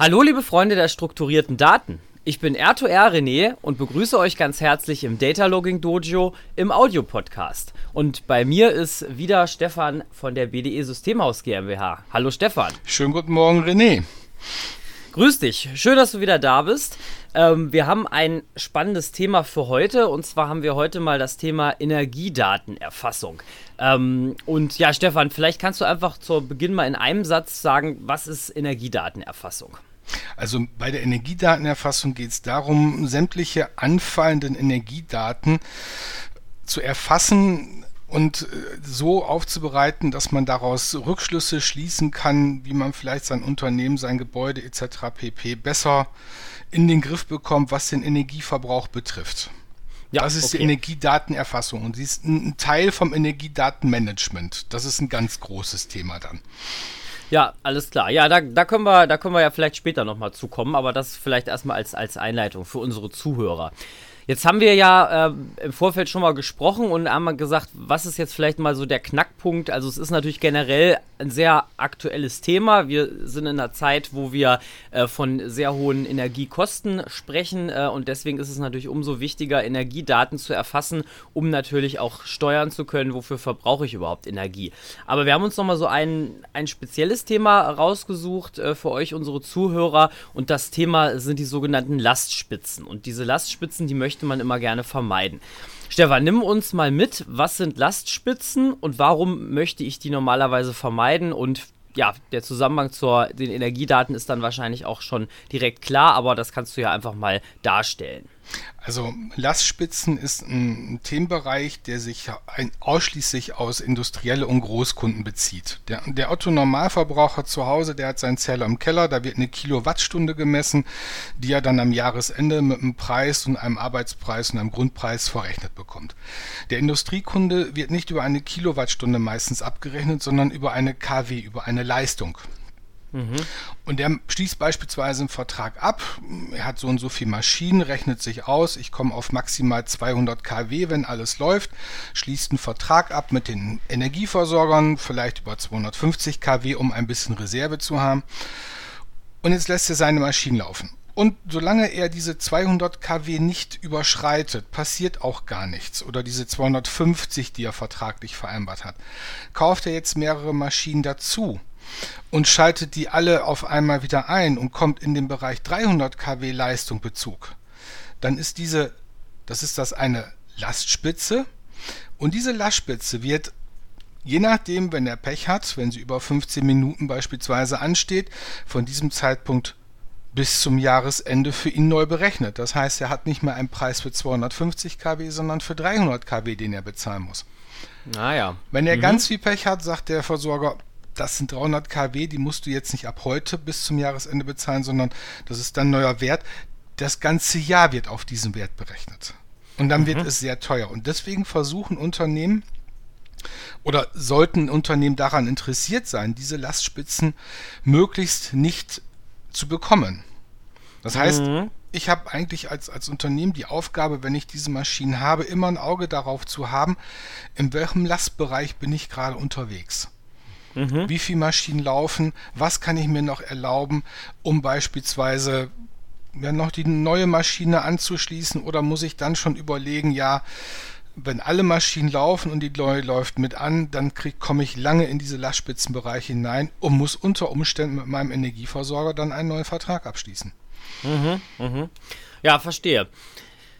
Hallo liebe Freunde der strukturierten Daten. Ich bin R2R René und begrüße euch ganz herzlich im Data Logging Dojo im Audio-Podcast. Und bei mir ist wieder Stefan von der BDE Systemhaus GmbH. Hallo Stefan. Schönen guten Morgen René. Grüß dich, schön, dass du wieder da bist. Ähm, wir haben ein spannendes Thema für heute und zwar haben wir heute mal das Thema Energiedatenerfassung. Ähm, und ja, Stefan, vielleicht kannst du einfach zu Beginn mal in einem Satz sagen, was ist Energiedatenerfassung? Also bei der Energiedatenerfassung geht es darum, sämtliche anfallenden Energiedaten zu erfassen und äh, so aufzubereiten, dass man daraus Rückschlüsse schließen kann, wie man vielleicht sein Unternehmen, sein Gebäude etc. pp. besser in den Griff bekommt, was den Energieverbrauch betrifft. Ja, das ist okay. die Energiedatenerfassung und sie ist ein Teil vom Energiedatenmanagement. Das ist ein ganz großes Thema dann. Ja, alles klar. Ja, da, da, können wir, da können wir ja vielleicht später nochmal zukommen, aber das vielleicht erstmal als, als Einleitung für unsere Zuhörer. Jetzt haben wir ja äh, im Vorfeld schon mal gesprochen und haben gesagt, was ist jetzt vielleicht mal so der Knackpunkt? Also es ist natürlich generell ein sehr aktuelles Thema. Wir sind in einer Zeit, wo wir äh, von sehr hohen Energiekosten sprechen äh, und deswegen ist es natürlich umso wichtiger, Energiedaten zu erfassen, um natürlich auch steuern zu können, wofür verbrauche ich überhaupt Energie. Aber wir haben uns nochmal so ein, ein spezielles Thema rausgesucht äh, für euch, unsere Zuhörer und das Thema sind die sogenannten Lastspitzen. Und diese Lastspitzen, die möchten möchte man immer gerne vermeiden. Stefan, nimm uns mal mit, was sind Lastspitzen und warum möchte ich die normalerweise vermeiden und ja, der Zusammenhang zu den Energiedaten ist dann wahrscheinlich auch schon direkt klar, aber das kannst du ja einfach mal darstellen. Also Lastspitzen ist ein Themenbereich, der sich ausschließlich aus Industrielle und Großkunden bezieht. Der, der Otto-Normalverbraucher zu Hause, der hat seinen Zähler im Keller, da wird eine Kilowattstunde gemessen, die er dann am Jahresende mit einem Preis und einem Arbeitspreis und einem Grundpreis verrechnet bekommt. Der Industriekunde wird nicht über eine Kilowattstunde meistens abgerechnet, sondern über eine KW, über eine Leistung. Und der schließt beispielsweise einen Vertrag ab. Er hat so und so viele Maschinen, rechnet sich aus. Ich komme auf maximal 200 kW, wenn alles läuft. Schließt einen Vertrag ab mit den Energieversorgern, vielleicht über 250 kW, um ein bisschen Reserve zu haben. Und jetzt lässt er seine Maschinen laufen. Und solange er diese 200 kW nicht überschreitet, passiert auch gar nichts. Oder diese 250, die er vertraglich vereinbart hat. Kauft er jetzt mehrere Maschinen dazu, und schaltet die alle auf einmal wieder ein und kommt in den Bereich 300 kW Leistung Bezug, dann ist diese, das ist das eine Lastspitze und diese Lastspitze wird je nachdem, wenn er Pech hat, wenn sie über 15 Minuten beispielsweise ansteht, von diesem Zeitpunkt bis zum Jahresende für ihn neu berechnet. Das heißt, er hat nicht mehr einen Preis für 250 kW, sondern für 300 kW, den er bezahlen muss. Naja. Wenn er mhm. ganz viel Pech hat, sagt der Versorger, das sind 300 kW, die musst du jetzt nicht ab heute bis zum Jahresende bezahlen, sondern das ist dann neuer Wert. Das ganze Jahr wird auf diesen Wert berechnet. Und dann mhm. wird es sehr teuer. Und deswegen versuchen Unternehmen oder sollten Unternehmen daran interessiert sein, diese Lastspitzen möglichst nicht zu bekommen. Das heißt, mhm. ich habe eigentlich als, als Unternehmen die Aufgabe, wenn ich diese Maschinen habe, immer ein Auge darauf zu haben, in welchem Lastbereich bin ich gerade unterwegs. Mhm. Wie viele Maschinen laufen? Was kann ich mir noch erlauben, um beispielsweise ja, noch die neue Maschine anzuschließen? Oder muss ich dann schon überlegen, ja, wenn alle Maschinen laufen und die neue läuft mit an, dann komme ich lange in diese Lastspitzenbereiche hinein und muss unter Umständen mit meinem Energieversorger dann einen neuen Vertrag abschließen. Mhm, mhm. Ja, verstehe.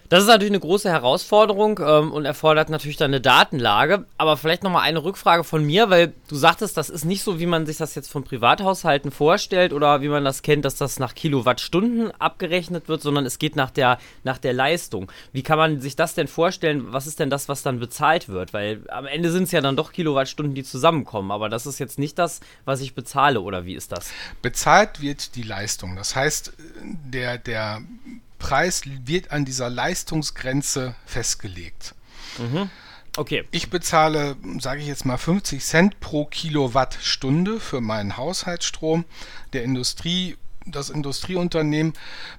Das ist natürlich eine große Herausforderung ähm, und erfordert natürlich dann eine Datenlage. Aber vielleicht nochmal eine Rückfrage von mir, weil du sagtest, das ist nicht so, wie man sich das jetzt von Privathaushalten vorstellt oder wie man das kennt, dass das nach Kilowattstunden abgerechnet wird, sondern es geht nach der, nach der Leistung. Wie kann man sich das denn vorstellen? Was ist denn das, was dann bezahlt wird? Weil am Ende sind es ja dann doch Kilowattstunden, die zusammenkommen. Aber das ist jetzt nicht das, was ich bezahle oder wie ist das? Bezahlt wird die Leistung. Das heißt, der, der Preis wird an dieser Leistungsgrenze festgelegt. Mhm. Okay. Ich bezahle, sage ich jetzt mal, 50 Cent pro Kilowattstunde für meinen Haushaltsstrom. Der Industrie, das Industrieunternehmen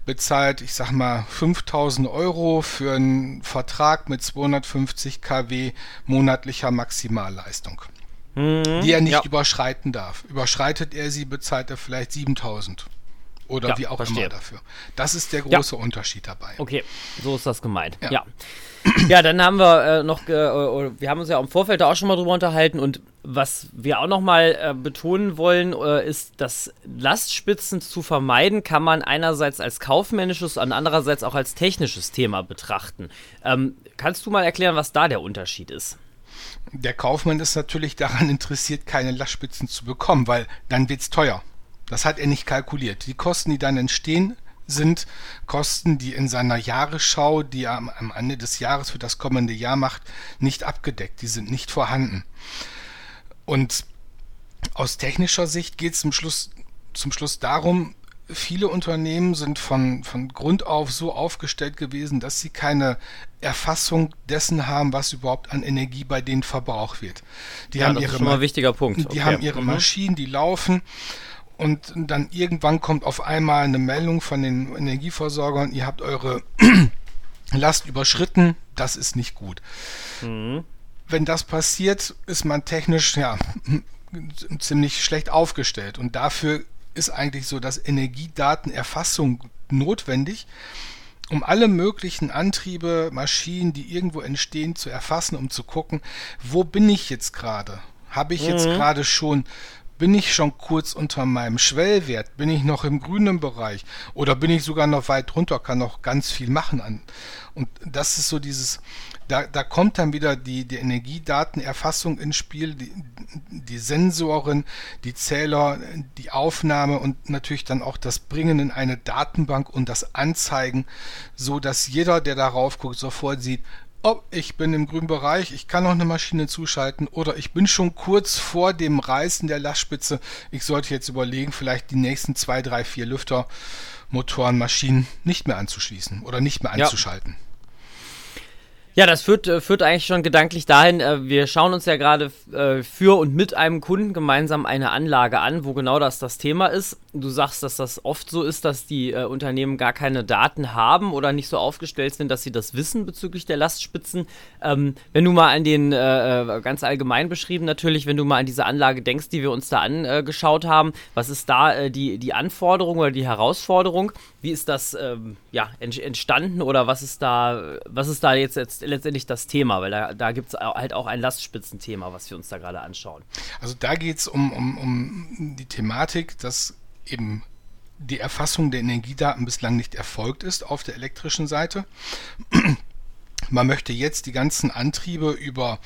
bezahlt, ich sag mal, 5000 Euro für einen Vertrag mit 250 kW monatlicher Maximalleistung, mhm. die er nicht ja. überschreiten darf. Überschreitet er sie, bezahlt er vielleicht 7000. oder ja, wie auch verstehe. immer dafür. Das ist der große ja. Unterschied dabei. Okay, so ist das gemeint. Ja. ja. ja dann haben wir äh, noch, äh, wir haben uns ja im Vorfeld da auch schon mal drüber unterhalten und was wir auch noch mal äh, betonen wollen, äh, ist, dass Lastspitzen zu vermeiden, kann man einerseits als kaufmännisches und andererseits auch als technisches Thema betrachten. Ähm, kannst du mal erklären, was da der Unterschied ist? Der Kaufmann ist natürlich daran interessiert, keine Lastspitzen zu bekommen, weil dann wird es teuer. Das hat er nicht kalkuliert. Die Kosten, die dann entstehen, sind Kosten, die in seiner Jahresschau, die er am, Ende des Jahres für das kommende Jahr macht, nicht abgedeckt. Die sind nicht vorhanden. Und aus technischer Sicht geht es zum Schluss, zum Schluss darum, viele Unternehmen sind von, von Grund auf so aufgestellt gewesen, dass sie keine Erfassung dessen haben, was überhaupt an Energie bei denen verbraucht wird. Die ja, haben das ihre ist schon mal ein wichtiger Punkt. Die okay. haben ihre mhm. Maschinen, die laufen und dann irgendwann kommt auf einmal eine Meldung von den Energieversorgern, ihr habt eure Last überschritten, das ist nicht gut. Mhm. Wenn das passiert, ist man technisch ja ziemlich schlecht aufgestellt und dafür ist eigentlich so, dass Energiedatenerfassung notwendig, um alle möglichen Antriebe, Maschinen, die irgendwo entstehen, zu erfassen, um zu gucken, wo bin ich jetzt gerade? Habe ich jetzt mhm. gerade schon bin ich schon kurz unter meinem Schwellwert? Bin ich noch im grünen Bereich? Oder bin ich sogar noch weit runter, kann noch ganz viel machen an? Und das ist so dieses, da, da kommt dann wieder die, die Energiedatenerfassung ins Spiel, die, die Sensoren, die Zähler, die Aufnahme und natürlich dann auch das Bringen in eine Datenbank und das Anzeigen, so dass jeder, der darauf guckt, sofort sieht, oh, ich bin im grünen Bereich, ich kann noch eine Maschine zuschalten oder ich bin schon kurz vor dem Reißen der Lastspitze. Ich sollte jetzt überlegen, vielleicht die nächsten zwei, drei, vier Lüfter, Motoren, Maschinen nicht mehr anzuschließen oder nicht mehr anzuschalten. Ja. Ja, das führt, äh, führt eigentlich schon gedanklich dahin, äh, wir schauen uns ja gerade äh, für und mit einem Kunden gemeinsam eine Anlage an, wo genau das das Thema ist. Du sagst, dass das oft so ist, dass die Unternehmen gar keine Daten haben oder nicht so aufgestellt sind, dass sie das wissen bezüglich der Lastspitzen. Ähm, wenn du mal an den, ganz allgemein beschrieben natürlich, wenn du mal an diese Anlage denkst, die wir uns da angeschaut haben, was ist da die, die Anforderung oder die Herausforderung? Wie ist das ähm, ja, entstanden oder was ist da, was ist da jetzt, jetzt letztendlich das Thema? Weil da, da gibt es halt auch ein Lastspitzenthema, was wir uns da gerade anschauen. Also da geht es um, um, um die Thematik, dass eben die Erfassung der Energiedaten bislang nicht erfolgt ist auf der elektrischen Seite. Man möchte jetzt die ganzen Antriebe über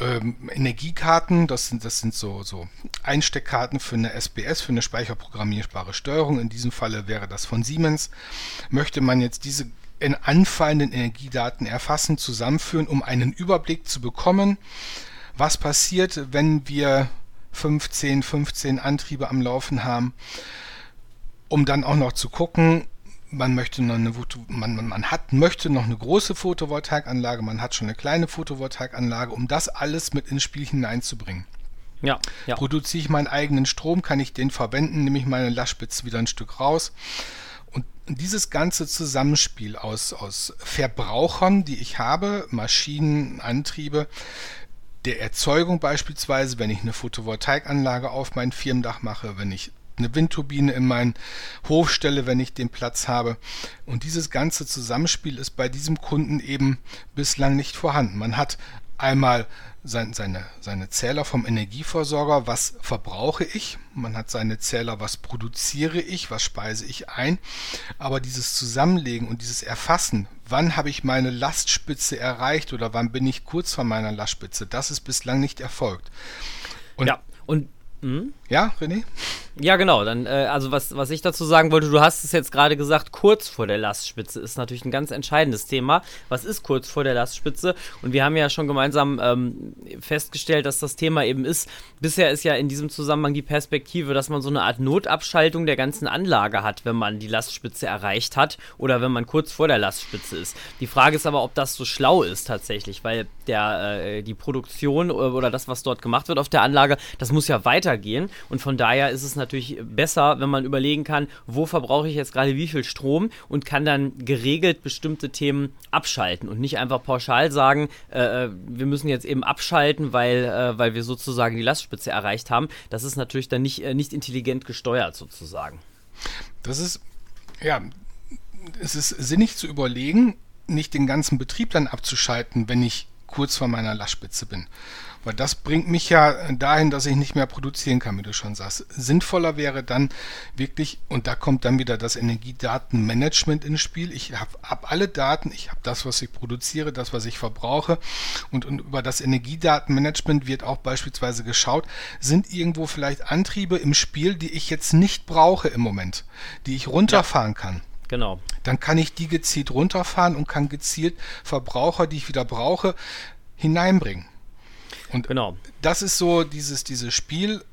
ähm, Energiekarten, das sind, das sind so, so Einsteckkarten für eine SBS, für eine speicherprogrammierbare Steuerung, in diesem Falle wäre das von Siemens, möchte man jetzt diese in anfallenden Energiedaten erfassen, zusammenführen, um einen Überblick zu bekommen, was passiert, wenn wir 15, 15 Antriebe am Laufen haben, um dann auch noch zu gucken, man möchte noch eine man, man hat möchte noch eine große Photovoltaikanlage, man hat schon eine kleine Photovoltaikanlage, um das alles mit ins Spiel hineinzubringen. Ja, ja. Produziere ich meinen eigenen Strom, kann ich den verwenden, nehme ich meine Lastspitze wieder ein Stück raus. Dieses ganze Zusammenspiel aus, aus Verbrauchern, die ich habe, Maschinen, Antriebe, der Erzeugung beispielsweise, wenn ich eine Photovoltaikanlage auf mein Firmendach mache, wenn ich eine Windturbine in meinen Hof stelle, wenn ich den Platz habe. Und dieses ganze Zusammenspiel ist bei diesem Kunden eben bislang nicht vorhanden. Man hat einmal sein, seine, seine Zähler vom Energieversorger, was verbrauche ich, man hat seine Zähler, was produziere ich, was speise ich ein, aber dieses Zusammenlegen und dieses Erfassen, wann habe ich meine Lastspitze erreicht oder wann bin ich kurz vor meiner Lastspitze, das ist bislang nicht erfolgt. Und ja, und hm? Ja, René? Ja, genau. Dann, äh, also was, was ich dazu sagen wollte, du hast es jetzt gerade gesagt, kurz vor der Lastspitze ist natürlich ein ganz entscheidendes Thema. Was ist kurz vor der Lastspitze? Und wir haben ja schon gemeinsam ähm, festgestellt, dass das Thema eben ist. Bisher ist ja in diesem Zusammenhang die Perspektive, dass man so eine Art Notabschaltung der ganzen Anlage hat, wenn man die Lastspitze erreicht hat oder wenn man kurz vor der Lastspitze ist. Die Frage ist aber, ob das so schlau ist tatsächlich, weil der, äh, die Produktion oder das, was dort gemacht wird auf der Anlage, das muss ja weitergehen. Und von daher ist es natürlich besser, wenn man überlegen kann, wo verbrauche ich jetzt gerade wie viel Strom und kann dann geregelt bestimmte Themen abschalten und nicht einfach pauschal sagen, äh, äh wir müssen jetzt eben abschalten, weil, äh, weil wir sozusagen die Lastspitze erreicht haben. Das ist natürlich dann nicht, äh, nicht intelligent gesteuert sozusagen. Das ist, ja, es ist sinnig zu überlegen, nicht den ganzen Betrieb dann abzuschalten, wenn ich kurz vor meiner Lastspitze bin. Weil das bringt mich ja dahin, dass ich nicht mehr produzieren kann, wie du schon sagst. Sinnvoller wäre dann wirklich, und da kommt dann wieder das Energiedatenmanagement ins Spiel. Ich habe hab alle Daten, ich habe das, was ich produziere, das, was ich verbrauche. Und, und über das Energiedatenmanagement wird auch beispielsweise geschaut, sind irgendwo vielleicht Antriebe im Spiel, die ich jetzt nicht brauche im Moment, die ich runterfahren ja. kann. Genau. Dann kann ich die gezielt runterfahren und kann gezielt Verbraucher, die ich wieder brauche, hineinbringen. Und genau. das ist so dieses, dieses Spiel,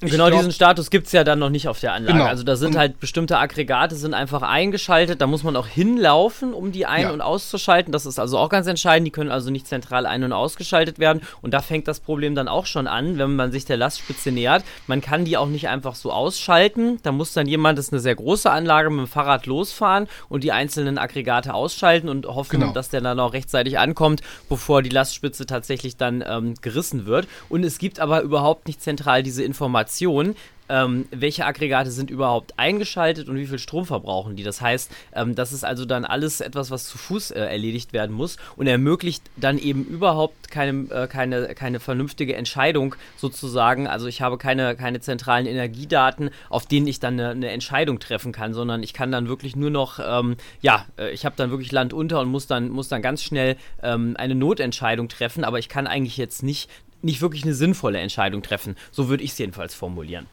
genau glaub, diesen Status gibt es ja dann noch nicht auf der Anlage. Genau. Also da sind und halt bestimmte Aggregate sind einfach eingeschaltet. Da muss man auch hinlaufen, um die ein- ja. und auszuschalten. Das ist also auch ganz entscheidend. Die können also nicht zentral ein- und ausgeschaltet werden. Und da fängt das Problem dann auch schon an, wenn man sich der Lastspitze nähert. Man kann die auch nicht einfach so ausschalten. Da muss dann jemand, das ist eine sehr große Anlage, mit dem Fahrrad losfahren und die einzelnen Aggregate ausschalten und hoffen, genau. dass der dann auch rechtzeitig ankommt, bevor die Lastspitze tatsächlich dann ähm, gerissen wird. Und es gibt aber überhaupt nicht zentral diese Information Information, ähm, welche Aggregate sind überhaupt eingeschaltet und wie viel Strom verbrauchen die. Das heißt, ähm, das ist also dann alles etwas, was zu Fuß äh, erledigt werden muss und ermöglicht dann eben überhaupt keine, äh, keine, keine vernünftige Entscheidung sozusagen. Also ich habe keine, keine zentralen Energiedaten, auf denen ich dann eine, eine Entscheidung treffen kann, sondern ich kann dann wirklich nur noch, ähm, ja, äh, ich habe dann wirklich Land unter und muss dann, muss dann ganz schnell ähm, eine Notentscheidung treffen, aber ich kann eigentlich jetzt nicht nicht wirklich eine sinnvolle Entscheidung treffen. So würde ich es jedenfalls formulieren.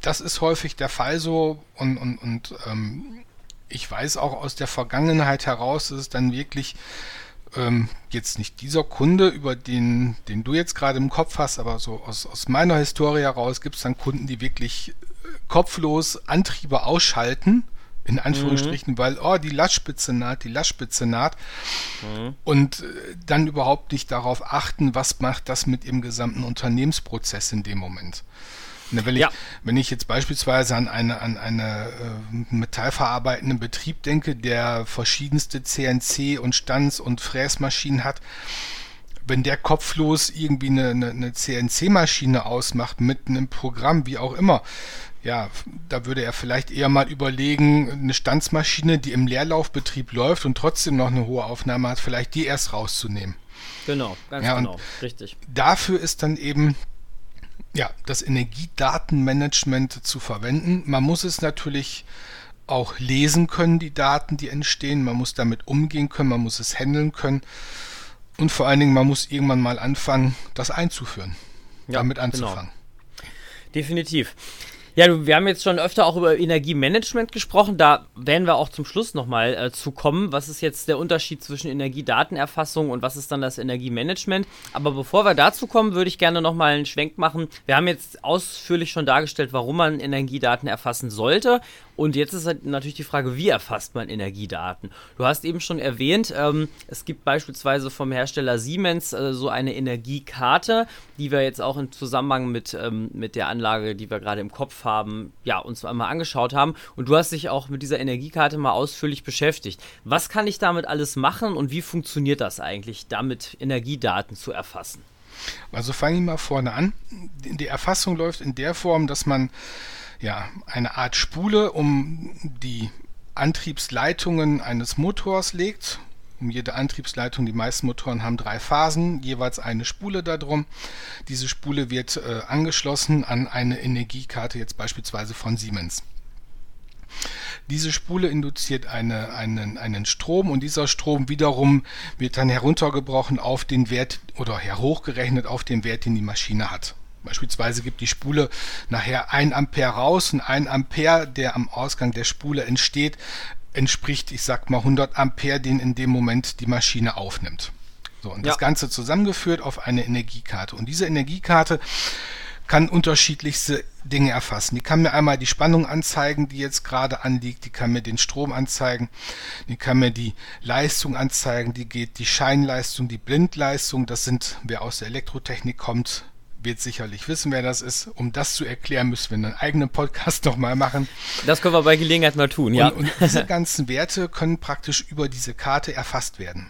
Das ist häufig der Fall so und, und, und ähm, ich weiß auch aus der Vergangenheit heraus, dass es dann wirklich ähm, jetzt nicht dieser Kunde, über den, den du jetzt gerade im Kopf hast, aber so aus, aus meiner Historie heraus gibt es dann Kunden, die wirklich äh, kopflos Antriebe ausschalten in Anführungsstrichen, mhm. weil, oh, die Lastspitze naht, die Lastspitze naht mhm. und äh, dann überhaupt nicht darauf achten, was macht das mit ihrem gesamten Unternehmensprozess in dem Moment. Ne, wenn, ich, ja. wenn ich jetzt beispielsweise an eine, an eine äh, metallverarbeitenden Betrieb denke, der verschiedenste CNC und Stanz- und Fräsmaschinen hat, wenn der kopflos irgendwie eine, eine, eine CNC-Maschine ausmacht, mitten im Programm, wie auch immer, ja, da würde er vielleicht eher mal überlegen, eine Stanzmaschine, die im Leerlaufbetrieb läuft und trotzdem noch eine hohe Aufnahme hat, vielleicht die erst rauszunehmen. Genau, ganz ja, genau, richtig. Dafür ist dann eben ja, das Energiedatenmanagement zu verwenden. Man muss es natürlich auch lesen können, die Daten, die entstehen. Man muss damit umgehen können, man muss es handeln können. Und vor allen Dingen, man muss irgendwann mal anfangen, das einzuführen, ja, damit genau. anzufangen. Genau. Definitiv. Ja, wir haben jetzt schon öfter auch über Energiemanagement gesprochen. Da werden wir auch zum Schluss nochmal äh, zu kommen. Was ist jetzt der Unterschied zwischen Energiedatenerfassung und was ist dann das Energiemanagement? Aber bevor wir dazu kommen, würde ich gerne nochmal einen Schwenk machen. Wir haben jetzt ausführlich schon dargestellt, warum man Energiedaten erfassen sollte. Und jetzt ist halt natürlich die Frage, wie erfasst man Energiedaten? Du hast eben schon erwähnt, ähm, es gibt beispielsweise vom Hersteller Siemens äh, so eine Energiekarte, die wir jetzt auch im Zusammenhang mit, ähm, mit der Anlage, die wir gerade im Kopf haben, ja, uns einmal angeschaut haben. Und du hast dich auch mit dieser Energiekarte mal ausführlich beschäftigt. Was kann ich damit alles machen und wie funktioniert das eigentlich, damit Energiedaten zu erfassen? Also fange ich mal vorne an. Die Erfassung läuft in der Form, dass man ja, eine Art Spule um die Antriebsleitungen eines Motors legt. Um jede Antriebsleitung, die meisten Motoren haben drei Phasen, jeweils eine Spule darum. Diese Spule wird äh, angeschlossen an eine Energiekarte, jetzt beispielsweise von Siemens. Diese Spule induziert eine, einen, einen Strom und dieser Strom wiederum wird dann heruntergebrochen auf den Wert oder hochgerechnet auf den Wert, den die Maschine hat. Beispielsweise gibt die Spule nachher 1 Ampere raus und 1 Ampere, der am Ausgang der Spule entsteht, entspricht, ich sag mal, 100 Ampere, den in dem Moment die Maschine aufnimmt. So, und ja. das Ganze zusammengeführt auf eine Energiekarte. Und diese Energiekarte kann unterschiedlichste Dinge erfassen. Die kann mir einmal die Spannung anzeigen, die jetzt gerade anliegt, die kann mir den Strom anzeigen, die kann mir die Leistung anzeigen, die geht die Scheinleistung, die Blindleistung, das sind, wer aus der Elektrotechnik kommt, wird sicherlich wissen, wer das ist. Um das zu erklären, müssen wir einen eigenen Podcast nochmal machen. Das können wir bei Gelegenheit mal tun, ja. Und, und diese ganzen Werte können praktisch über diese Karte erfasst werden.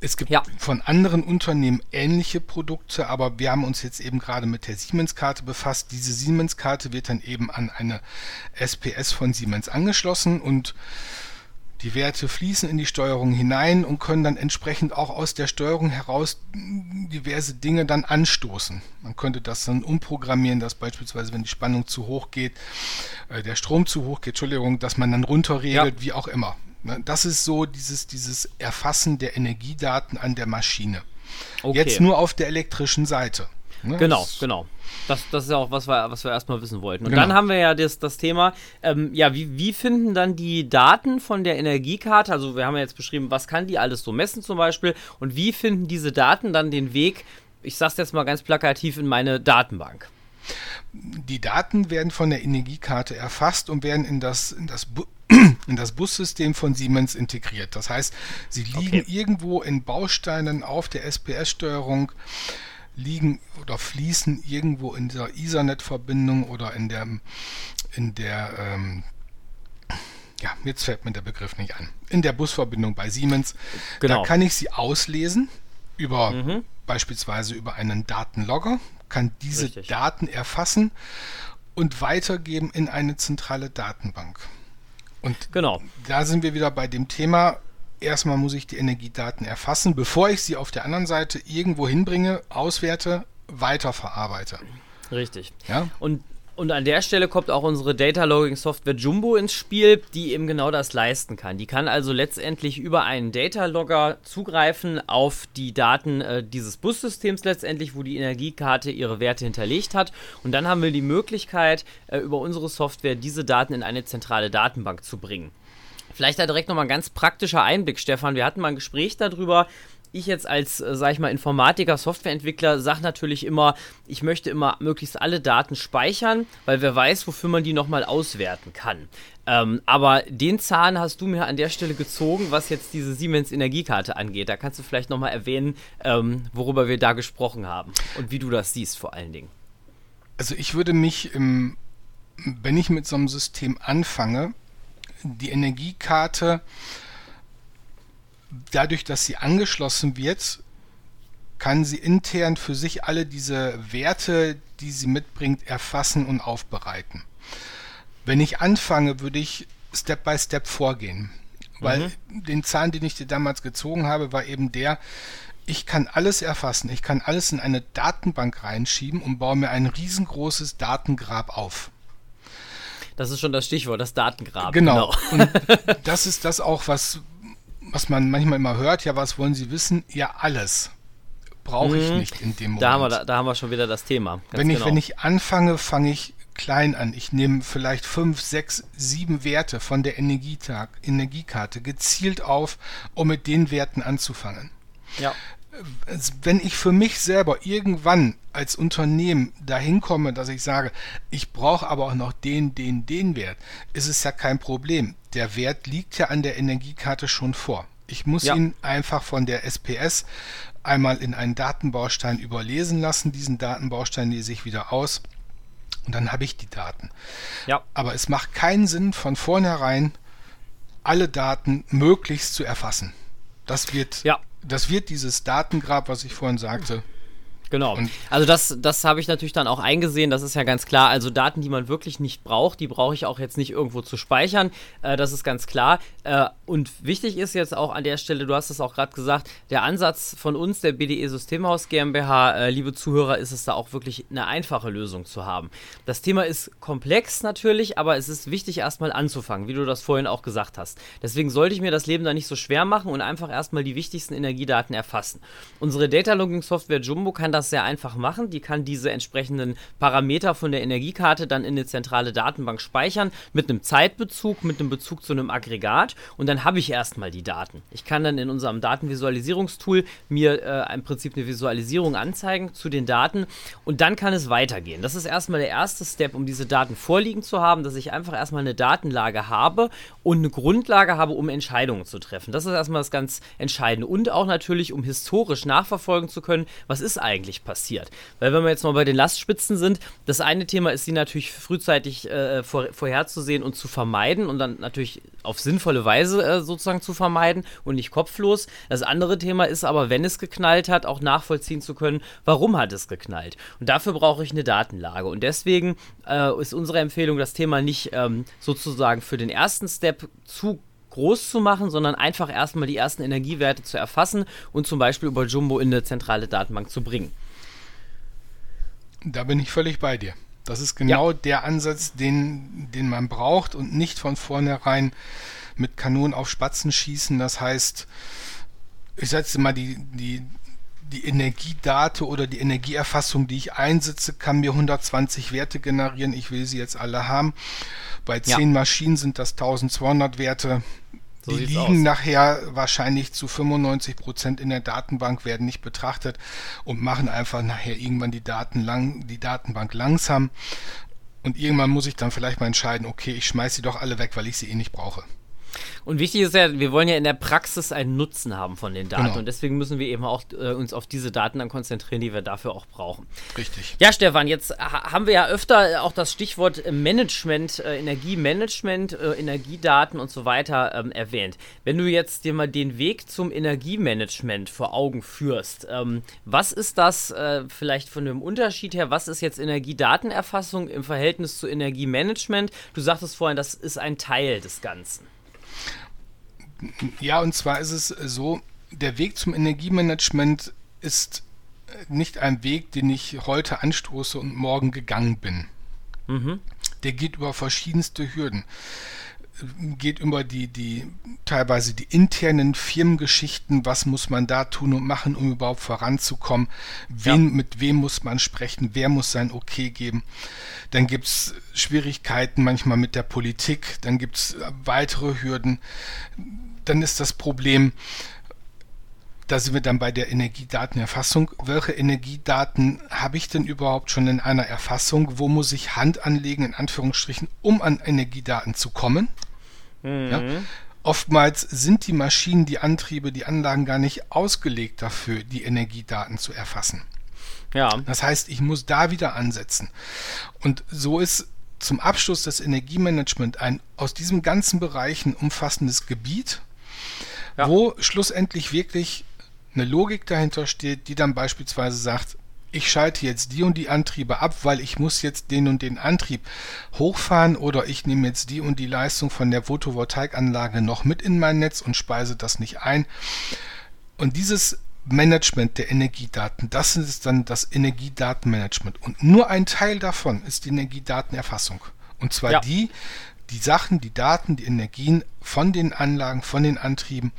Es gibt ja. von anderen Unternehmen ähnliche Produkte, aber wir haben uns jetzt eben gerade mit der Siemens-Karte befasst. Diese Siemens-Karte wird dann eben an eine SPS von Siemens angeschlossen und die Werte fließen in die Steuerung hinein und können dann entsprechend auch aus der Steuerung heraus diverse Dinge dann anstoßen. Man könnte das dann umprogrammieren, dass beispielsweise, wenn die Spannung zu hoch geht, äh, der Strom zu hoch geht, Entschuldigung, dass man dann runterregelt, ja. wie auch immer. Ne, das ist so dieses, dieses Erfassen der Energiedaten an der Maschine. Okay. Jetzt nur auf der elektrischen Seite. Ne? Genau, genau. Das, das ist ja auch, was wir, was wir erstmal wissen wollten. Und genau. dann haben wir ja das, das Thema, ähm, ja, wie, wie finden dann die Daten von der Energiekarte, also wir haben ja jetzt beschrieben, was kann die alles so messen zum Beispiel, und wie finden diese Daten dann den Weg, ich sag's jetzt mal ganz plakativ, in meine Datenbank? Die Daten werden von der Energiekarte erfasst und werden in das, in das in das Bussystem von Siemens integriert. Das heißt, sie liegen okay. irgendwo in Bausteinen auf der SPS-Steuerung liegen oder fließen irgendwo in dieser Ethernet-Verbindung oder in der, in der ähm, ja, jetzt fällt mir der Begriff nicht an. In der Busverbindung bei Siemens. Genau. Da kann ich sie auslesen über mhm. beispielsweise über einen Datenlogger, kann diese Richtig. Daten erfassen und weitergeben in eine zentrale Datenbank. Und genau. da sind wir wieder bei dem Thema, erstmal muss ich die Energiedaten erfassen, bevor ich sie auf der anderen Seite irgendwo hinbringe, auswerte, weiterverarbeite. Richtig. Ja? Und und an der Stelle kommt auch unsere Data Logging Software Jumbo ins Spiel, die eben genau das leisten kann. Die kann also letztendlich über einen Data Logger zugreifen auf die Daten äh, dieses Bussystems letztendlich, wo die Energiekarte ihre Werte hinterlegt hat. Und dann haben wir die Möglichkeit, äh, über unsere Software diese Daten in eine zentrale Datenbank zu bringen. Vielleicht da direkt nochmal ein ganz praktischer Einblick, Stefan. Wir hatten mal ein Gespräch darüber. Ich jetzt als, äh, sag ich mal, Informatiker, Softwareentwickler sage natürlich immer, ich möchte immer möglichst alle Daten speichern, weil wer weiß, wofür man die nochmal auswerten kann. Ähm, aber den Zahn hast du mir an der Stelle gezogen, was jetzt diese Siemens Energiekarte angeht. Da kannst du vielleicht nochmal erwähnen, ähm, worüber wir da gesprochen haben und wie du das siehst vor allen Dingen. Also ich würde mich, im, wenn ich mit so einem System anfange, die Energiekarte, dadurch, dass sie angeschlossen wird, kann sie intern für sich alle diese Werte, die sie mitbringt, erfassen und aufbereiten. Wenn ich anfange, würde ich Step by Step vorgehen. Weil mhm. den Zahn, den ich dir damals gezogen habe, war eben der, ich kann alles erfassen, ich kann alles in eine Datenbank reinschieben und baue mir ein riesengroßes Datengrab auf. Das ist schon das Stichwort, das Datengrab. Genau. genau. Und das ist das auch, was, was man manchmal immer hört. Ja, was wollen Sie wissen? Ja, alles. Brauche ich mhm. nicht in dem Moment. Da haben, wir, da, da haben wir schon wieder das Thema. Wenn ich, genau. wenn ich anfange, fange ich klein an. Ich nehme vielleicht fünf, sechs, sieben Werte von der Energietag, Energiekarte gezielt auf, um mit den Werten anzufangen. Ja wenn ich für mich selber irgendwann als Unternehmen dahin komme, dass ich sage, ich brauche aber auch noch den, den, den Wert, ist es ja kein Problem. Der Wert liegt ja an der Energiekarte schon vor. Ich muss ja. ihn einfach von der SPS einmal in einen Datenbaustein überlesen lassen. Diesen Datenbaustein lese ich wieder aus und dann habe ich die Daten. Ja. Aber es macht keinen Sinn, von vornherein alle Daten möglichst zu erfassen. Das wird ja das wird dieses Datengrab, was ich vorhin sagte, Genau. Also das, das habe ich natürlich dann auch eingesehen, das ist ja ganz klar. Also Daten, die man wirklich nicht braucht, die brauche ich auch jetzt nicht irgendwo zu speichern. Äh, das ist ganz klar. Äh, und wichtig ist jetzt auch an der Stelle, du hast es auch gerade gesagt, der Ansatz von uns, der BDE Systemhaus GmbH, äh, liebe Zuhörer, ist es da auch wirklich eine einfache Lösung zu haben. Das Thema ist komplex natürlich, aber es ist wichtig erstmal anzufangen, wie du das vorhin auch gesagt hast. Deswegen sollte ich mir das Leben da nicht so schwer machen und einfach erstmal die wichtigsten Energiedaten erfassen. Unsere Data Logging Software Jumbo kann das sehr einfach machen. Die kann diese entsprechenden Parameter von der Energiekarte dann in eine zentrale Datenbank speichern mit einem Zeitbezug, mit einem Bezug zu einem Aggregat und dann habe ich erstmal die Daten. Ich kann dann in unserem Datenvisualisierungstool mir äh, im Prinzip eine Visualisierung anzeigen zu den Daten und dann kann es weitergehen. Das ist erstmal der erste Step, um diese Daten vorliegen zu haben, dass ich einfach erstmal eine Datenlage habe und eine Grundlage habe, um Entscheidungen zu treffen. Das ist erstmal das ganz Entscheidende und auch natürlich, um historisch nachverfolgen zu können, was ist eigentlich eigentlich passiert. Weil wenn wir jetzt mal bei den Lastspitzen sind, das eine Thema ist, sie natürlich frühzeitig äh, vor, vorherzusehen und zu vermeiden und dann natürlich auf sinnvolle Weise äh, sozusagen zu vermeiden und nicht kopflos. Das andere Thema ist aber, wenn es geknallt hat, auch nachvollziehen zu können, warum hat es geknallt. Und dafür brauche ich eine Datenlage. Und deswegen äh, ist unsere Empfehlung, das Thema nicht ähm, sozusagen für den ersten Step zu groß zu machen, sondern einfach erstmal die ersten Energiewerte zu erfassen und zum Beispiel über Jumbo in eine zentrale Datenbank zu bringen. Da bin ich völlig bei dir. Das ist genau ja. der Ansatz, den, den man braucht und nicht von vornherein mit Kanonen auf Spatzen schießen. Das heißt, ich setze mal die, die, die Energiedate oder die Energieerfassung, die ich einsetze, kann mir 120 Werte generieren. Ich will sie jetzt alle haben. Bei 10 ja. Maschinen sind das 1200 Werte. So die liegen aus. nachher wahrscheinlich zu 95 Prozent in der Datenbank, werden nicht betrachtet und machen einfach nachher irgendwann die Daten lang, die Datenbank langsam. Und irgendwann muss ich dann vielleicht mal entscheiden, okay, ich schmeiße sie doch alle weg, weil ich sie eh nicht brauche. Und wichtig ist ja, wir wollen ja in der Praxis einen Nutzen haben von den Daten. Genau. Und deswegen müssen wir eben auch äh, uns auf diese Daten dann konzentrieren, die wir dafür auch brauchen. Richtig. Ja, Stefan, jetzt haben wir ja öfter auch das Stichwort Management, äh, Energiemanagement, äh, Energiedaten und so weiter ähm, erwähnt. Wenn du jetzt dir mal den Weg zum Energiemanagement vor Augen führst, ähm, was ist das äh, vielleicht von dem Unterschied her? Was ist jetzt Energiedatenerfassung im Verhältnis zu Energiemanagement? Du sagtest vorhin, das ist ein Teil des Ganzen. Ja, und zwar ist es so, der Weg zum Energiemanagement ist nicht ein Weg, den ich heute anstoße und morgen gegangen bin. Mhm. Der geht über verschiedenste Hürden geht über die, die teilweise die internen Firmengeschichten, was muss man da tun und machen, um überhaupt voranzukommen, wen, ja. mit wem muss man sprechen, wer muss sein Okay geben. Dann gibt es Schwierigkeiten manchmal mit der Politik, dann gibt es weitere Hürden. Dann ist das Problem, da sind wir dann bei der Energiedatenerfassung. Welche Energiedaten habe ich denn überhaupt schon in einer Erfassung? Wo muss ich Hand anlegen, in Anführungsstrichen, um an Energiedaten zu kommen? Mhm. Ja? Oftmals sind die Maschinen, die Antriebe, die Anlagen gar nicht ausgelegt dafür, die Energiedaten zu erfassen. Ja. Das heißt, ich muss da wieder ansetzen. Und so ist zum Abschluss das Energiemanagement ein aus diesem ganzen Bereich ein umfassendes Gebiet, ja. wo schlussendlich wirklich eine Logik dahinter steht, die dann beispielsweise sagt, ich schalte jetzt die und die Antriebe ab, weil ich muss jetzt den und den Antrieb hochfahren oder ich nehme jetzt die und die Leistung von der Photovoltaikanlage noch mit in mein Netz und speise das nicht ein. Und dieses Management der Energiedaten, das ist dann das Energiedatenmanagement. Und nur ein Teil davon ist die Energiedatenerfassung. Und zwar ja. die, die Sachen, die Daten, die Energien von den Anlagen, von den Antrieben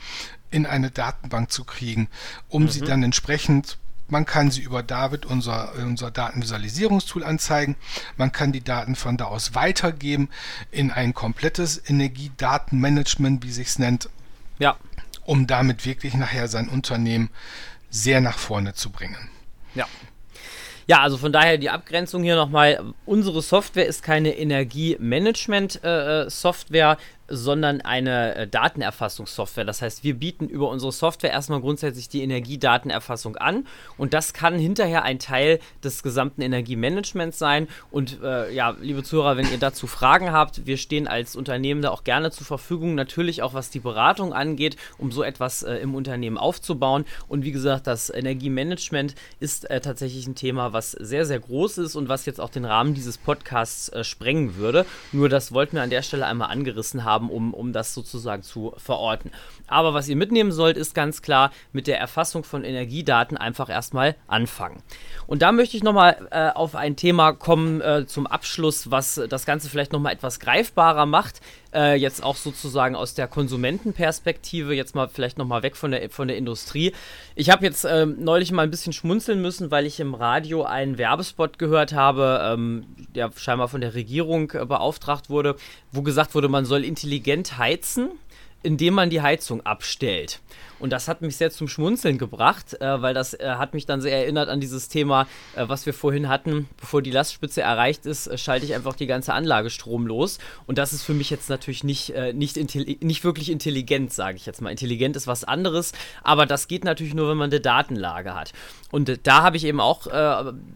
in eine Datenbank zu kriegen, um mhm. sie dann entsprechend man kann sie über David, unser, unser Datenvisualisierungstool, anzeigen. Man kann die Daten von da aus weitergeben in ein komplettes Energiedatenmanagement, wie sich es nennt. Ja. Um damit wirklich nachher sein Unternehmen sehr nach vorne zu bringen. Ja. Ja, also von daher die Abgrenzung hier nochmal. Unsere Software ist keine Energiemanagement-Software. Äh, äh sondern eine äh, Datenerfassungssoftware. Das heißt, wir bieten über unsere Software erstmal grundsätzlich die Energiedatenerfassung an und das kann hinterher ein Teil des gesamten Energiemanagements sein. Und äh, ja, liebe Zuhörer, wenn ihr dazu Fragen habt, wir stehen als Unternehmen da auch gerne zur Verfügung, natürlich auch was die Beratung angeht, um so etwas äh, im Unternehmen aufzubauen. Und wie gesagt, das Energiemanagement ist äh, tatsächlich ein Thema, was sehr, sehr groß ist und was jetzt auch den Rahmen dieses Podcasts äh, sprengen würde. Nur das wollten wir an der Stelle einmal angerissen haben haben, um, um das sozusagen zu verorten. Aber was ihr mitnehmen sollt, ist ganz klar mit der Erfassung von Energiedaten einfach erstmal anfangen. Und da möchte ich nochmal äh, auf ein Thema kommen äh, zum Abschluss, was das Ganze vielleicht nochmal etwas greifbarer macht. Äh, jetzt auch sozusagen aus der Konsumentenperspektive, jetzt mal vielleicht nochmal weg von der, von der Industrie. Ich habe jetzt ähm, neulich mal ein bisschen schmunzeln müssen, weil ich im Radio einen Werbespot gehört habe, ähm, der scheinbar von der Regierung äh, beauftragt wurde, wo gesagt wurde, man soll intelligent heizen indem man die Heizung abstellt. Und das hat mich sehr zum Schmunzeln gebracht, äh, weil das äh, hat mich dann sehr erinnert an dieses Thema, äh, was wir vorhin hatten. Bevor die Lastspitze erreicht ist, äh, schalte ich einfach die ganze Anlage stromlos. Und das ist für mich jetzt natürlich nicht, äh, nicht, nicht wirklich intelligent, sage ich jetzt mal. Intelligent ist was anderes, aber das geht natürlich nur, wenn man eine Datenlage hat. Und äh, da habe ich eben auch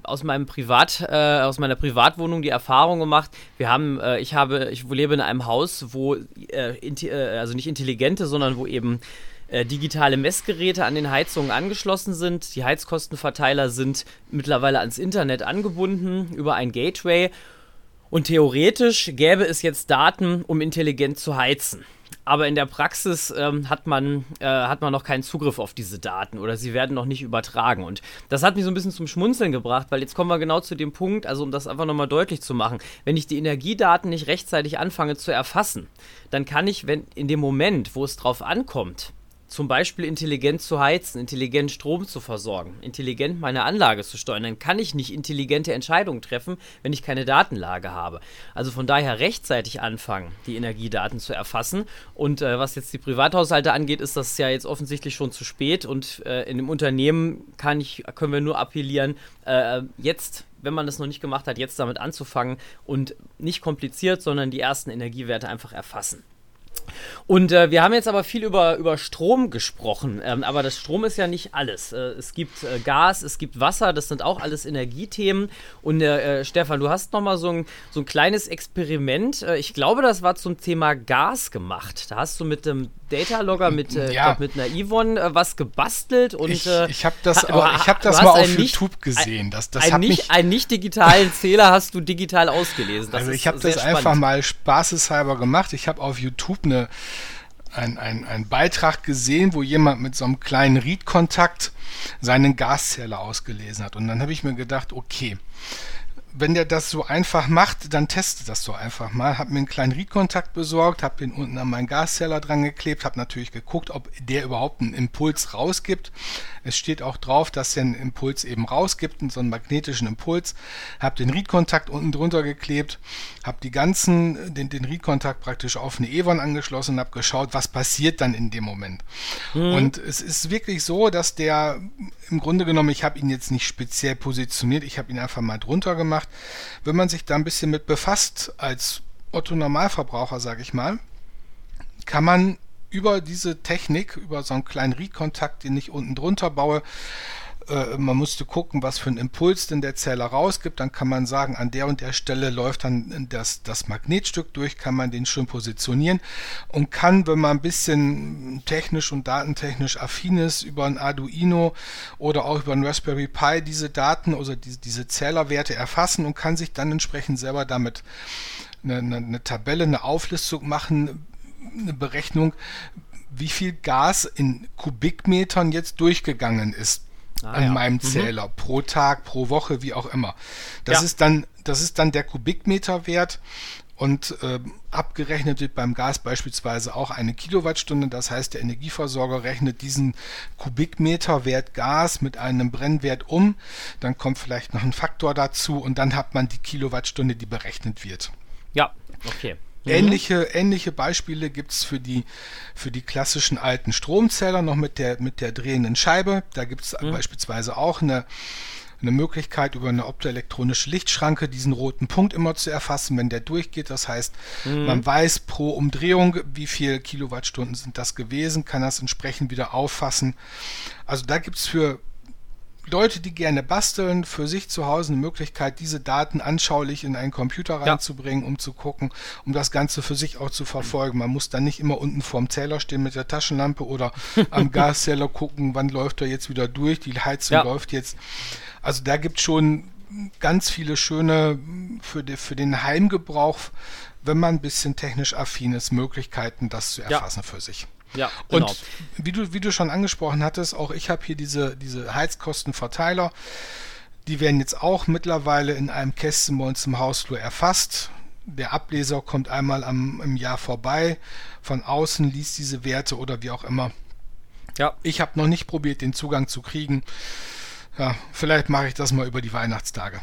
aus meinem Privat, aus meiner Privatwohnung die Erfahrung gemacht. Wir haben, ich habe, ich lebe in einem Haus, wo also nicht intelligente, sondern wo eben äh, digitale Messgeräte an den Heizungen angeschlossen sind. Die Heizkostenverteiler sind mittlerweile ans Internet angebunden über ein Gateway. Und theoretisch gäbe es jetzt Daten, um intelligent zu heizen. Aber in der Praxis ähm, hat, man, äh, hat man noch keinen Zugriff auf diese Daten oder sie werden noch nicht übertragen. Und das hat mich so ein bisschen zum Schmunzeln gebracht, weil jetzt kommen wir genau zu dem Punkt, also um das einfach nochmal deutlich zu machen, wenn ich die Energiedaten nicht rechtzeitig anfange zu erfassen, dann kann ich, wenn in dem Moment, wo es drauf ankommt, zum Beispiel intelligent zu heizen, intelligent Strom zu versorgen, intelligent meine Anlage zu steuern, dann kann ich nicht intelligente Entscheidungen treffen, wenn ich keine Datenlage habe. Also von daher rechtzeitig anfangen, die Energiedaten zu erfassen. Und äh, was jetzt die Privathaushalte angeht, ist das ja jetzt offensichtlich schon zu spät. Und äh, in dem Unternehmen kann ich, können wir nur appellieren, äh, jetzt wenn man das noch nicht gemacht hat, jetzt damit anzufangen und nicht kompliziert, sondern die ersten Energiewerte einfach erfassen. Und äh, wir haben jetzt aber viel über, über Strom gesprochen, ähm, aber das Strom ist ja nicht alles. Äh, es gibt äh, Gas, es gibt Wasser, das sind auch alles Energiethemen. Und äh, äh, Stefan, du hast nochmal so ein, so ein kleines Experiment, äh, ich glaube, das war zum Thema Gas gemacht. Da hast du mit dem Datalogger, mit, ja. glaub, mit einer Yvonne was gebastelt. Und, ich ich habe das, auch, ich hab das mal auf nicht, YouTube gesehen. Das, das ein, nicht, einen nicht digitalen Zähler hast du digital ausgelesen. Das also ich habe das spannend. einfach mal spaßeshalber gemacht. Ich habe auf YouTube eine ein, ein, ein Beitrag gesehen, wo jemand mit so einem kleinen Read-Kontakt seinen Gaszähler ausgelesen hat. Und dann habe ich mir gedacht, okay, wenn der das so einfach macht, dann testet das so einfach mal. Hab mir einen kleinen Read-Kontakt besorgt, hab den unten an meinen Gaszähler dran geklebt, hab natürlich geguckt, ob der überhaupt einen Impuls rausgibt. Es steht auch drauf, dass er einen Impuls eben rausgibt, so einen magnetischen Impuls. Hab den Read-Kontakt unten drunter geklebt, hab die ganzen, den, den Read-Kontakt praktisch auf eine Evon angeschlossen und hab geschaut, was passiert dann in dem Moment. Mhm. Und es ist wirklich so, dass der im Grunde genommen, ich habe ihn jetzt nicht speziell positioniert, ich habe ihn einfach mal drunter gemacht. Wenn man sich da ein bisschen mit befasst, als Otto Normalverbraucher, sage ich mal, kann man über diese Technik, über so einen kleinen Read-Kontakt, den ich unten drunter baue, äh, man musste gucken, was für einen Impuls denn der Zähler rausgibt. Dann kann man sagen, an der und der Stelle läuft dann das, das Magnetstück durch, kann man den schön positionieren und kann, wenn man ein bisschen technisch und datentechnisch affin ist, über ein Arduino oder auch über ein Raspberry Pi diese Daten oder diese, diese Zählerwerte erfassen und kann sich dann entsprechend selber damit eine, eine, eine Tabelle, eine Auflistung machen, eine Berechnung, wie viel Gas in Kubikmetern jetzt durchgegangen ist ah, an ja. meinem mhm. Zähler mhm. pro Tag, pro Woche, wie auch immer. Das ja. ist dann, das ist dann der Kubikmeterwert und äh, abgerechnet wird beim Gas beispielsweise auch eine Kilowattstunde. Das heißt, der Energieversorger rechnet diesen Kubikmeterwert Gas mit einem Brennwert um. Dann kommt vielleicht noch ein Faktor dazu und dann hat man die Kilowattstunde, die berechnet wird. Ja, okay. Mhm. Ähnliche, ähnliche Beispiele gibt es für die, für die klassischen alten Stromzähler noch mit der, mit der drehenden Scheibe. Da gibt es mhm. beispielsweise auch eine, eine Möglichkeit, über eine optoelektronische Lichtschranke diesen roten Punkt immer zu erfassen, wenn der durchgeht. Das heißt, mhm. man weiß pro Umdrehung, wie viel Kilowattstunden sind das gewesen, kann das entsprechend wieder auffassen. Also da gibt es für Leute, die gerne basteln, für sich zu Hause eine Möglichkeit, diese Daten anschaulich in einen Computer reinzubringen, ja. um zu gucken, um das Ganze für sich auch zu verfolgen. Man muss dann nicht immer unten vorm Zähler stehen mit der Taschenlampe oder am Gaszähler gucken, wann läuft er jetzt wieder durch, die Heizung ja. läuft jetzt. Also da gibt es schon ganz viele schöne für, die, für den Heimgebrauch, wenn man ein bisschen technisch affin ist, Möglichkeiten, das zu erfassen ja. für sich. Ja, genau. Und wie du, wie du schon angesprochen hattest, auch ich habe hier diese, diese Heizkostenverteiler. Die werden jetzt auch mittlerweile in einem Kästchen bei uns im Hausflur erfasst. Der Ableser kommt einmal am, im Jahr vorbei, von außen liest diese Werte oder wie auch immer. Ja. Ich habe noch nicht probiert, den Zugang zu kriegen. Ja, vielleicht mache ich das mal über die Weihnachtstage.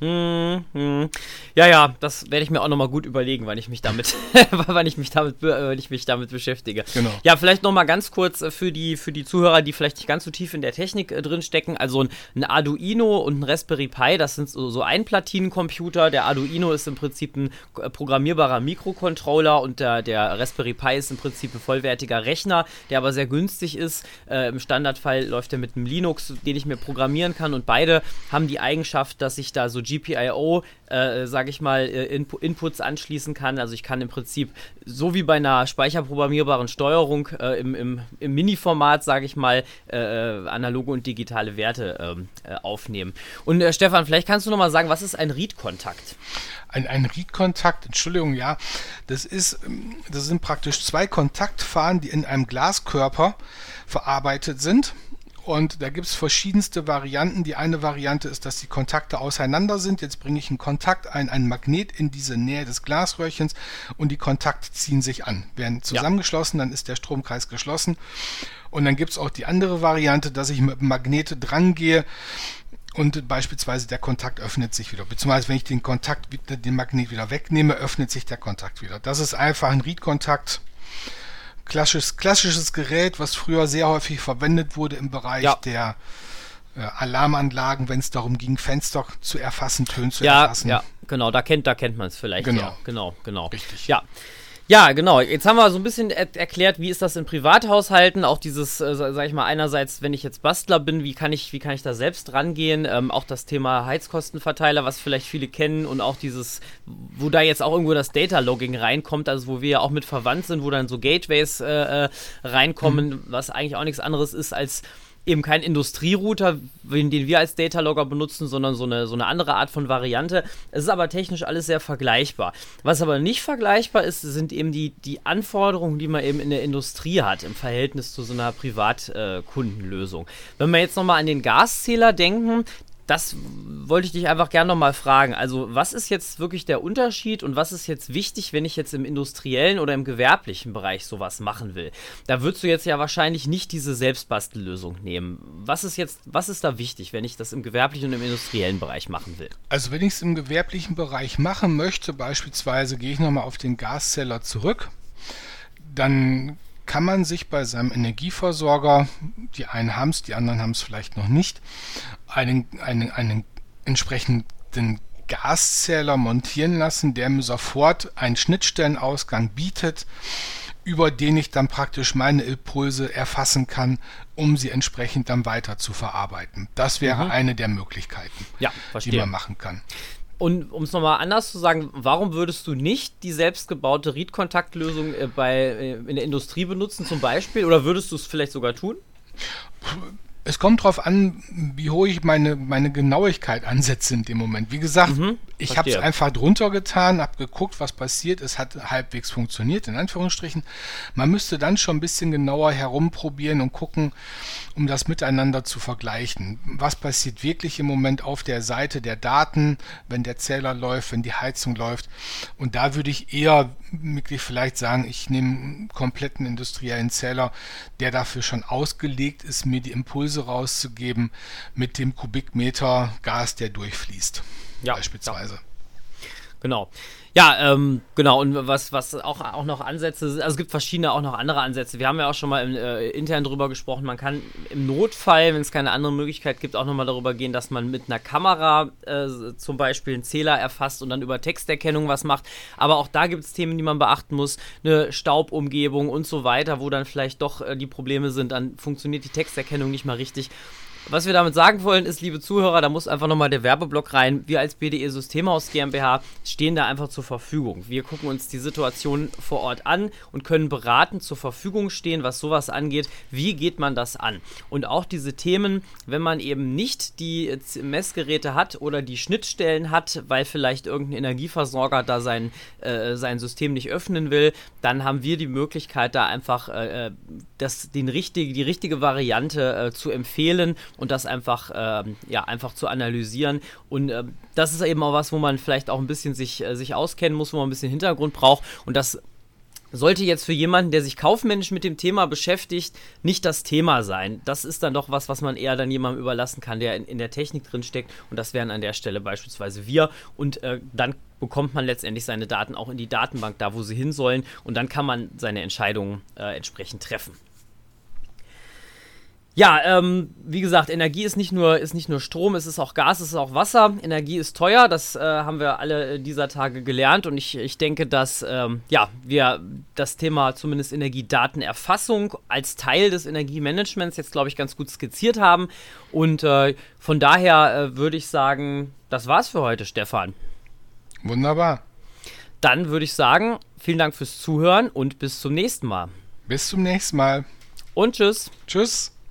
Hm, hm. Ja, ja, das werde ich mir auch nochmal gut überlegen, wann ich mich damit, wann ich mich damit, wann ich mich damit beschäftige. Genau. Ja, vielleicht nochmal ganz kurz äh, für die, für die Zuhörer, die vielleicht nicht ganz so tief in der Technik äh, drin stecken. Also ein, ein, Arduino und ein Raspberry Pi, das sind so, so Einplatinencomputer. Der Arduino ist im Prinzip ein äh, programmierbarer Mikrocontroller und der, der Raspberry Pi ist im Prinzip ein vollwertiger Rechner, der aber sehr günstig ist. Äh, Im Standardfall läuft er mit einem Linux, den ich mir programmieren kann und beide haben die Eigenschaft, dass ich da so GPIO, äh, sage ich mal, äh, Inp Inputs anschließen kann. Also ich kann im Prinzip, so wie bei einer speicherprogrammierbaren Steuerung äh, im, im, im Mini-Format, sage ich mal, äh, äh, analoge und digitale Werte ähm, äh, aufnehmen. Und Stefan, vielleicht kannst du nochmal sagen, was ist ein Read-Kontakt? Ein, ein Read-Kontakt, Entschuldigung, ja, das ist, ähm, das sind praktisch zwei Kontaktfahren, die in einem Glaskörper verarbeitet sind. Und da gibt es verschiedenste Varianten. Die eine Variante ist, dass die Kontakte auseinander sind. Jetzt bringe ich einen Kontakt ein, einen Magnet in diese Nähe des Glasröhrchens und die Kontakte ziehen sich an. Werden zusammengeschlossen, ja. dann ist der Stromkreis geschlossen. Und dann gibt es auch die andere Variante, dass ich mit dem Magnet drangehe und beispielsweise der Kontakt öffnet sich wieder. Beziehungsweise wenn ich den Kontakt, den Magnet wieder wegnehme, öffnet sich der Kontakt wieder. Das ist einfach ein Read-Kontakt klassisches, klassisches Gerät, was früher sehr häufig verwendet wurde im Bereich ja. der äh, Alarmanlagen, wenn es darum ging, Fenster zu erfassen, Töne zu ja, erfassen. Ja, genau, da kennt, da kennt man es vielleicht. Genau. Ja, genau, genau. Richtig. Ja. Ja, genau. Jetzt haben wir so ein bisschen er erklärt, wie ist das in Privathaushalten. Auch dieses, äh, sag ich mal, einerseits, wenn ich jetzt Bastler bin, wie kann ich, wie kann ich da selbst rangehen? Ähm, auch das Thema Heizkostenverteiler, was vielleicht viele kennen und auch dieses, wo da jetzt auch irgendwo das Data Logging reinkommt, also wo wir ja auch mit verwandt sind, wo dann so Gateways äh, äh reinkommen, mhm. was eigentlich auch nichts anderes ist als eben kein Industrierouter, den wir als Datalogger benutzen, sondern so eine, so eine andere Art von Variante. Es ist aber technisch alles sehr vergleichbar. Was aber nicht vergleichbar ist, sind eben die, die Anforderungen, die man eben in der Industrie hat im Verhältnis zu so einer Privatkundenlösung. Äh, Wenn wir jetzt nochmal an den Gaszähler denken, das wollte ich dich einfach gerne nochmal fragen. Also, was ist jetzt wirklich der Unterschied und was ist jetzt wichtig, wenn ich jetzt im industriellen oder im gewerblichen Bereich sowas machen will? Da würdest du jetzt ja wahrscheinlich nicht diese Selbstbastellösung nehmen. Was ist jetzt, was ist da wichtig, wenn ich das im gewerblichen und im industriellen Bereich machen will? Also, wenn ich es im gewerblichen Bereich machen möchte, beispielsweise gehe ich nochmal auf den Gaszeller zurück, dann kann man sich bei seinem Energieversorger, die einen haben es, die anderen haben es vielleicht noch nicht, einen, einen, einen entsprechenden Gaszähler montieren lassen, der mir sofort einen Schnittstellenausgang bietet, über den ich dann praktisch meine Impulse erfassen kann, um sie entsprechend dann weiter zu verarbeiten. Das wäre mhm. eine der Möglichkeiten, ja, die man machen kann. Und um es nochmal anders zu sagen, warum würdest du nicht die selbstgebaute Read-Kontaktlösung äh, äh, in der Industrie benutzen zum Beispiel? Oder würdest du es vielleicht sogar tun? Es kommt darauf an, wie hoch ich meine, meine Genauigkeit ansetze in dem Moment. Wie gesagt, mhm, ich habe es einfach drunter getan, habe geguckt, was passiert. Es hat halbwegs funktioniert, in Anführungsstrichen. Man müsste dann schon ein bisschen genauer herumprobieren und gucken, um das miteinander zu vergleichen. Was passiert wirklich im Moment auf der Seite der Daten, wenn der Zähler läuft, wenn die Heizung läuft? Und da würde ich eher wirklich vielleicht sagen, ich nehme einen kompletten industriellen Zähler, der dafür schon ausgelegt ist, mir die Impulse rauszugeben mit dem Kubikmeter Gas, der durchfließt. Ja, beispielsweise. Ja. Genau. Ja, ähm, genau. Und was, was auch, auch noch Ansätze, also es gibt verschiedene auch noch andere Ansätze. Wir haben ja auch schon mal im, äh, intern drüber gesprochen. Man kann im Notfall, wenn es keine andere Möglichkeit gibt, auch nochmal darüber gehen, dass man mit einer Kamera äh, zum Beispiel einen Zähler erfasst und dann über Texterkennung was macht. Aber auch da gibt es Themen, die man beachten muss. Eine Staubumgebung und so weiter, wo dann vielleicht doch äh, die Probleme sind. Dann funktioniert die Texterkennung nicht mal richtig. Was wir damit sagen wollen, ist, liebe Zuhörer, da muss einfach nochmal der Werbeblock rein. Wir als BDE Systemhaus GmbH stehen da einfach zur Verfügung. Wir gucken uns die Situation vor Ort an und können beratend zur Verfügung stehen, was sowas angeht. Wie geht man das an? Und auch diese Themen, wenn man eben nicht die Messgeräte hat oder die Schnittstellen hat, weil vielleicht irgendein Energieversorger da sein, äh, sein System nicht öffnen will, dann haben wir die Möglichkeit, da einfach äh, äh das, den richtig, die richtige Variante äh, zu empfehlen und das einfach, ähm, ja, einfach zu analysieren. Und äh, das ist eben auch was, wo man vielleicht auch ein bisschen sich, äh, sich auskennen muss, wo man ein bisschen Hintergrund braucht. Und das sollte jetzt für jemanden, der sich kaufmännisch mit dem Thema beschäftigt, nicht das Thema sein. Das ist dann doch was, was man eher dann jemandem überlassen kann, der in, in der Technik drin steckt. Und das wären an der Stelle beispielsweise wir. Und äh, dann bekommt man letztendlich seine Daten auch in die Datenbank, da wo sie hin sollen. Und dann kann man seine Entscheidungen äh, entsprechend treffen. Ja, ähm, wie gesagt, Energie ist nicht, nur, ist nicht nur Strom, es ist auch Gas, es ist auch Wasser. Energie ist teuer, das äh, haben wir alle dieser Tage gelernt und ich, ich denke, dass ähm, ja, wir das Thema zumindest Energiedatenerfassung als Teil des Energiemanagements jetzt, glaube ich, ganz gut skizziert haben. Und äh, von daher äh, würde ich sagen, das war's für heute, Stefan. Wunderbar. Dann würde ich sagen, vielen Dank fürs Zuhören und bis zum nächsten Mal. Bis zum nächsten Mal. Und tschüss. Tschüss.